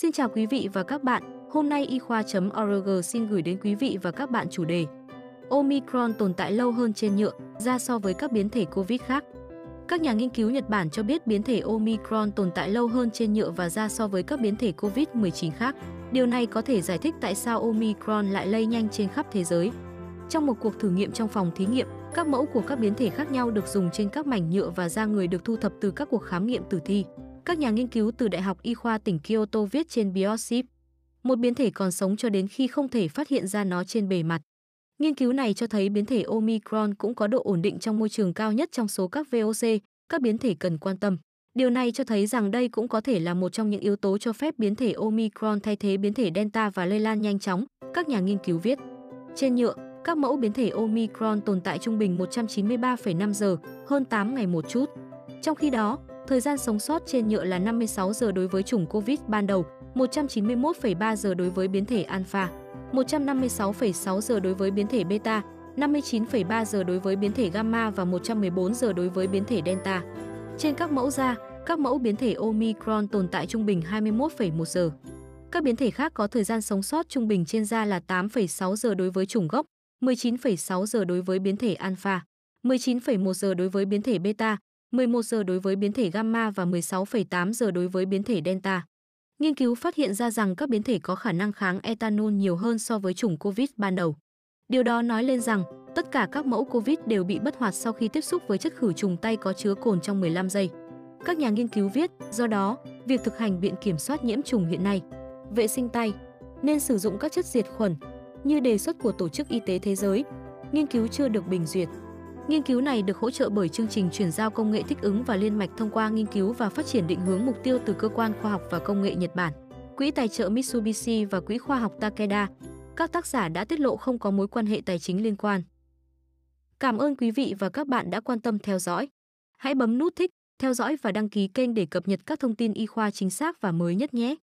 Xin chào quý vị và các bạn, hôm nay y khoa.org xin gửi đến quý vị và các bạn chủ đề Omicron tồn tại lâu hơn trên nhựa da so với các biến thể COVID khác. Các nhà nghiên cứu Nhật Bản cho biết biến thể Omicron tồn tại lâu hơn trên nhựa và da so với các biến thể COVID-19 khác. Điều này có thể giải thích tại sao Omicron lại lây nhanh trên khắp thế giới. Trong một cuộc thử nghiệm trong phòng thí nghiệm, các mẫu của các biến thể khác nhau được dùng trên các mảnh nhựa và da người được thu thập từ các cuộc khám nghiệm tử thi. Các nhà nghiên cứu từ Đại học Y khoa tỉnh Kyoto viết trên Bioship. Một biến thể còn sống cho đến khi không thể phát hiện ra nó trên bề mặt. Nghiên cứu này cho thấy biến thể Omicron cũng có độ ổn định trong môi trường cao nhất trong số các VOC, các biến thể cần quan tâm. Điều này cho thấy rằng đây cũng có thể là một trong những yếu tố cho phép biến thể Omicron thay thế biến thể Delta và lây lan nhanh chóng, các nhà nghiên cứu viết. Trên nhựa, các mẫu biến thể Omicron tồn tại trung bình 193,5 giờ, hơn 8 ngày một chút. Trong khi đó, thời gian sống sót trên nhựa là 56 giờ đối với chủng COVID ban đầu, 191,3 giờ đối với biến thể Alpha, 156,6 giờ đối với biến thể Beta, 59,3 giờ đối với biến thể Gamma và 114 giờ đối với biến thể Delta. Trên các mẫu da, các mẫu biến thể Omicron tồn tại trung bình 21,1 giờ. Các biến thể khác có thời gian sống sót trung bình trên da là 8,6 giờ đối với chủng gốc, 19,6 giờ đối với biến thể Alpha, 19,1 giờ đối với biến thể Beta, 11 giờ đối với biến thể Gamma và 16,8 giờ đối với biến thể Delta. Nghiên cứu phát hiện ra rằng các biến thể có khả năng kháng ethanol nhiều hơn so với chủng COVID ban đầu. Điều đó nói lên rằng tất cả các mẫu COVID đều bị bất hoạt sau khi tiếp xúc với chất khử trùng tay có chứa cồn trong 15 giây. Các nhà nghiên cứu viết, do đó, việc thực hành biện kiểm soát nhiễm trùng hiện nay, vệ sinh tay, nên sử dụng các chất diệt khuẩn như đề xuất của Tổ chức Y tế Thế giới. Nghiên cứu chưa được bình duyệt. Nghiên cứu này được hỗ trợ bởi chương trình chuyển giao công nghệ thích ứng và liên mạch thông qua nghiên cứu và phát triển định hướng mục tiêu từ cơ quan khoa học và công nghệ Nhật Bản, quỹ tài trợ Mitsubishi và quỹ khoa học Takeda. Các tác giả đã tiết lộ không có mối quan hệ tài chính liên quan. Cảm ơn quý vị và các bạn đã quan tâm theo dõi. Hãy bấm nút thích, theo dõi và đăng ký kênh để cập nhật các thông tin y khoa chính xác và mới nhất nhé.